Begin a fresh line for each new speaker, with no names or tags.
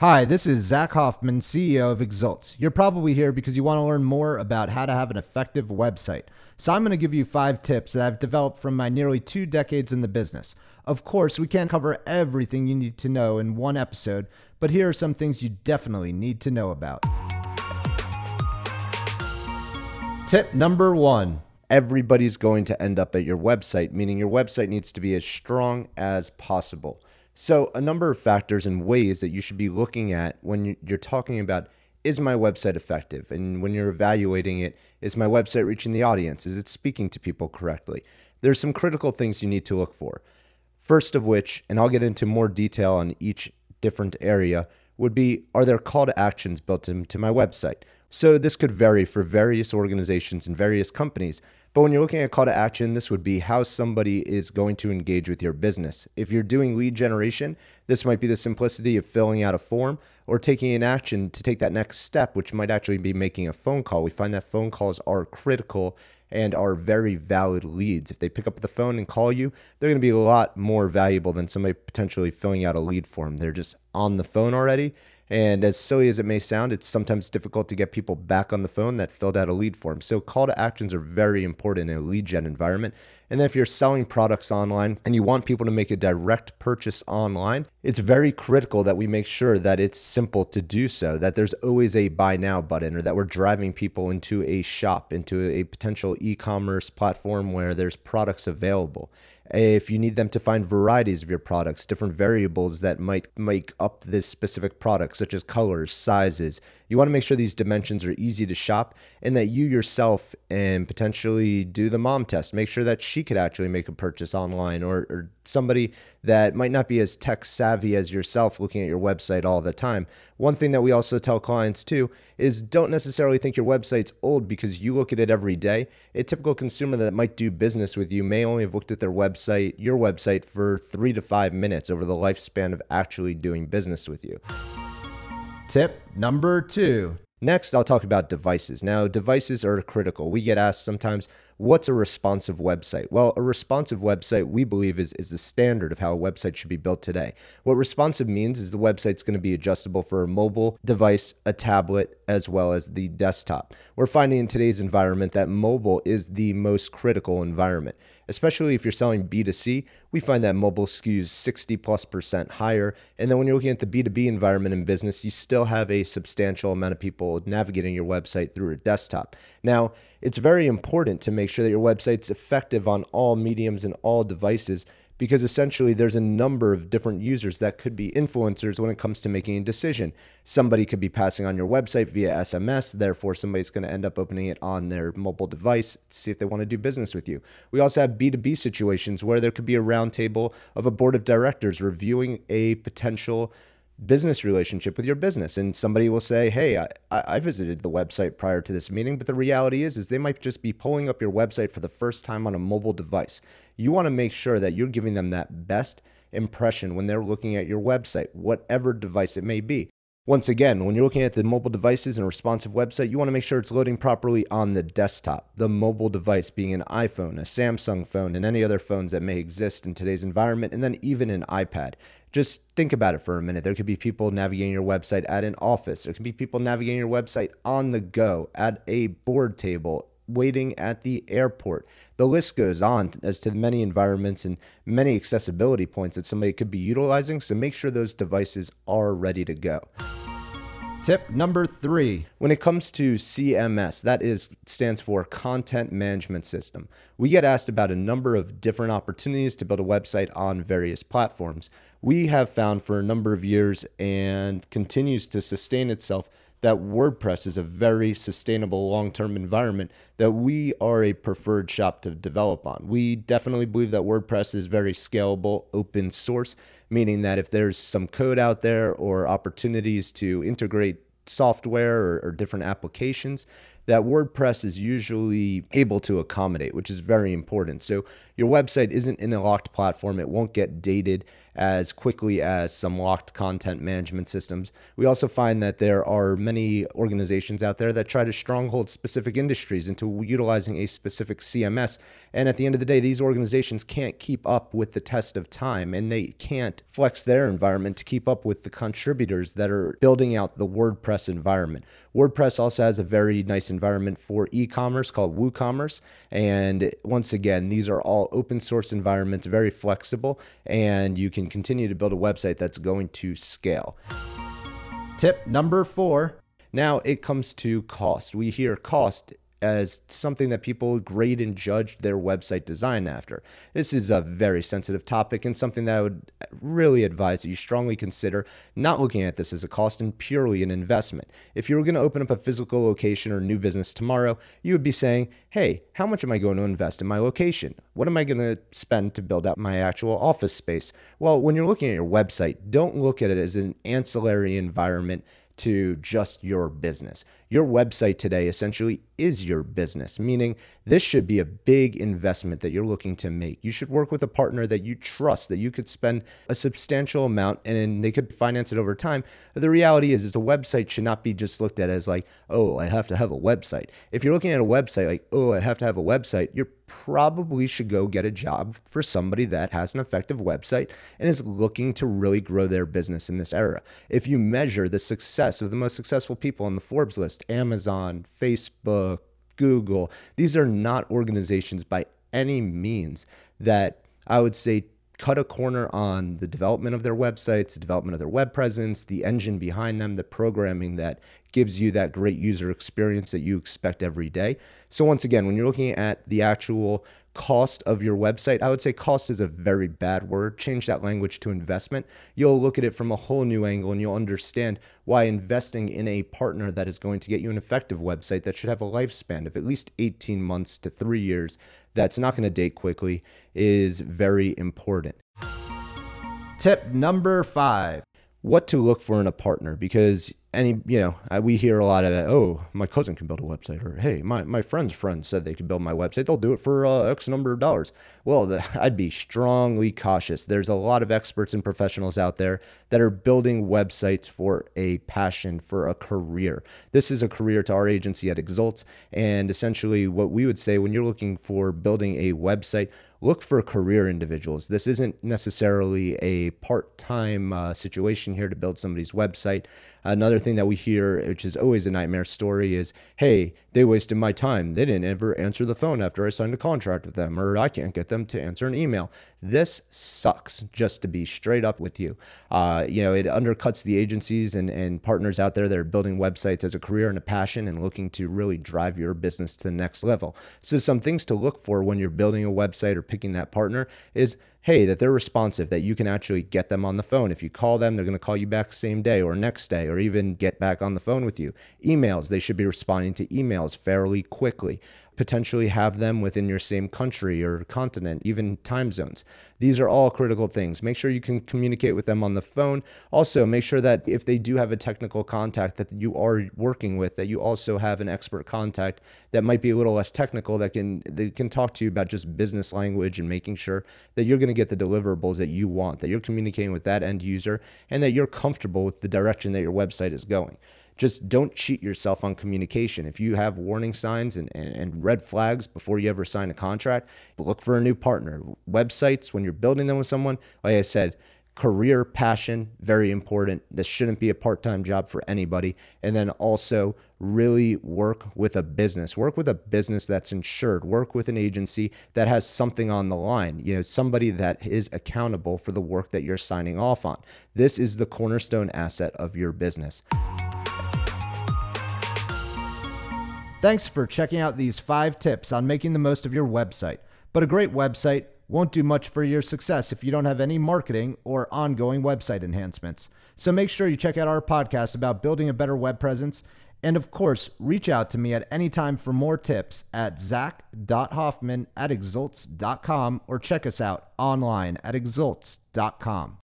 Hi, this is Zach Hoffman, CEO of Exults. You're probably here because you want to learn more about how to have an effective website. So, I'm going to give you five tips that I've developed from my nearly two decades in the business. Of course, we can't cover everything you need to know in one episode, but here are some things you definitely need to know about. Tip number one everybody's going to end up at your website, meaning your website needs to be as strong as possible. So, a number of factors and ways that you should be looking at when you're talking about is my website effective? And when you're evaluating it, is my website reaching the audience? Is it speaking to people correctly? There's some critical things you need to look for. First of which, and I'll get into more detail on each different area, would be are there call to actions built into my website? So, this could vary for various organizations and various companies, but when you're looking at call to action, this would be how somebody is going to engage with your business. If you're doing lead generation, this might be the simplicity of filling out a form or taking an action to take that next step, which might actually be making a phone call. We find that phone calls are critical and are very valid leads. If they pick up the phone and call you, they're going to be a lot more valuable than somebody potentially filling out a lead form. They're just on the phone already and as silly as it may sound, it's sometimes difficult to get people back on the phone that filled out a lead form. So call to actions are very important in a lead gen environment. And then if you're selling products online and you want people to make a direct purchase online, it's very critical that we make sure that it's simple to do so, that there's always a buy now button or that we're driving people into a shop, into a potential e-commerce platform where there's products available if you need them to find varieties of your products, different variables that might make up this specific product, such as colors, sizes. You want to make sure these dimensions are easy to shop and that you yourself and potentially do the mom test. Make sure that she could actually make a purchase online or, or somebody that might not be as tech savvy as yourself looking at your website all the time. One thing that we also tell clients too is don't necessarily think your website's old because you look at it every day. A typical consumer that might do business with you may only have looked at their website, your website, for three to five minutes over the lifespan of actually doing business with you. Tip number two Next, I'll talk about devices. Now, devices are critical. We get asked sometimes, what's a responsive website? Well, a responsive website, we believe, is, is the standard of how a website should be built today. What responsive means is the website's going to be adjustable for a mobile device, a tablet, as well as the desktop. We're finding in today's environment that mobile is the most critical environment especially if you're selling B2C, we find that mobile skews 60 plus percent higher. And then when you're looking at the B2B environment in business, you still have a substantial amount of people navigating your website through a desktop. Now, it's very important to make sure that your website's effective on all mediums and all devices because essentially there's a number of different users that could be influencers when it comes to making a decision. Somebody could be passing on your website via SMS, therefore, somebody's going to end up opening it on their mobile device to see if they want to do business with you. We also have B2B situations where there could be a roundtable of a board of directors reviewing a potential business relationship with your business and somebody will say hey I, I visited the website prior to this meeting but the reality is is they might just be pulling up your website for the first time on a mobile device you want to make sure that you're giving them that best impression when they're looking at your website whatever device it may be once again, when you're looking at the mobile devices and a responsive website, you want to make sure it's loading properly on the desktop. The mobile device being an iPhone, a Samsung phone, and any other phones that may exist in today's environment, and then even an iPad. Just think about it for a minute. There could be people navigating your website at an office. There could be people navigating your website on the go, at a board table, waiting at the airport. The list goes on as to many environments and many accessibility points that somebody could be utilizing. So make sure those devices are ready to go. Tip number three. When it comes to CMS, that is stands for Content Management System. We get asked about a number of different opportunities to build a website on various platforms. We have found for a number of years and continues to sustain itself that WordPress is a very sustainable long term environment that we are a preferred shop to develop on. We definitely believe that WordPress is very scalable, open source, meaning that if there's some code out there or opportunities to integrate software or, or, different applications that WordPress is usually able to accommodate, which is very important. So your website isn't in a locked platform, it won't get dated as quickly as some locked content management systems. We also find that there are many organizations out there that try to stronghold specific industries into utilizing a specific CMS. And at the end of the day, these organizations can't keep up with the test of time and they can't flex their environment to keep up with the contributors that are building out the WordPress environment. WordPress also has a very nice environment for e commerce called WooCommerce. And once again, these are all open source environments, very flexible, and you can continue to build a website that's going to scale. Tip number four. Now it comes to cost. We hear cost as something that people grade and judge their website design after. This is a very sensitive topic and something that I would really advise that you strongly consider not looking at this as a cost and purely an investment. If you were going to open up a physical location or new business tomorrow, you would be saying, hey, how much am I going to invest in my location? What am I going to spend to build out my actual office space? Well, when you're looking at your website, don't look at it as an ancillary environment to just your business. Your website today essentially is your business, meaning this should be a big investment that you're looking to make. You should work with a partner that you trust, that you could spend a substantial amount and they could finance it over time. The reality is, is a website should not be just looked at as like, oh, I have to have a website. If you're looking at a website like, oh, I have to have a website, you're probably should go get a job for somebody that has an effective website and is looking to really grow their business in this era. If you measure the success of the most successful people on the Forbes list, Amazon, Facebook, Google, these are not organizations by any means that I would say cut a corner on the development of their websites, the development of their web presence, the engine behind them, the programming that gives you that great user experience that you expect every day. So, once again, when you're looking at the actual cost of your website, I would say cost is a very bad word. Change that language to investment. You'll look at it from a whole new angle and you'll understand why investing in a partner that is going to get you an effective website that should have a lifespan of at least 18 months to three years, that's not going to date quickly, is very important. Tip number five what to look for in a partner because any you know we hear a lot of it oh my cousin can build a website or hey my, my friend's friend said they could build my website. They'll do it for uh, x number of dollars. Well the, i'd be strongly cautious. There's a lot of experts and professionals out there that are building websites for a passion for a career. This is a career to our agency at exults and essentially what we would say when you're looking for building a website look for career individuals. This isn't necessarily a part time uh, situation here to build somebody's website. Another thing that we hear, which is always a nightmare story, is hey, they wasted my time. They didn't ever answer the phone after I signed a contract with them, or I can't get them to answer an email. This sucks, just to be straight up with you. Uh, you know, it undercuts the agencies and, and partners out there that are building websites as a career and a passion and looking to really drive your business to the next level. So, some things to look for when you're building a website or picking that partner is hey, that they're responsive, that you can actually get them on the phone. If you call them, they're going to call you back same day or next day, or even get back on the phone with you. Emails, they should be responding to emails fairly quickly potentially have them within your same country or continent, even time zones. These are all critical things. Make sure you can communicate with them on the phone. Also, make sure that if they do have a technical contact that you are working with, that you also have an expert contact that might be a little less technical that can that can talk to you about just business language and making sure that you're going to get the deliverables that you want, that you're communicating with that end user and that you're comfortable with the direction that your website is going just don't cheat yourself on communication. If you have warning signs and, and, and, red flags before you ever sign a contract, look for a new partner. Websites, when you're building them with someone, like I said, career passion, very important. This shouldn't be a part time job for anybody. And then also, really work with a business, work with a business that's insured, work with an agency that has something on the line, you know, somebody that is accountable for the work that you're signing off on. This is the cornerstone asset of your business. Thanks for checking out these five tips on making the most of your website. But a great website won't do much for your success if you don't have any marketing or ongoing website enhancements. So make sure you check out our podcast about building a better web presence. And of course, reach out to me at any time for more tips at zach.hoffman at exults.com or check us out online at exults.com.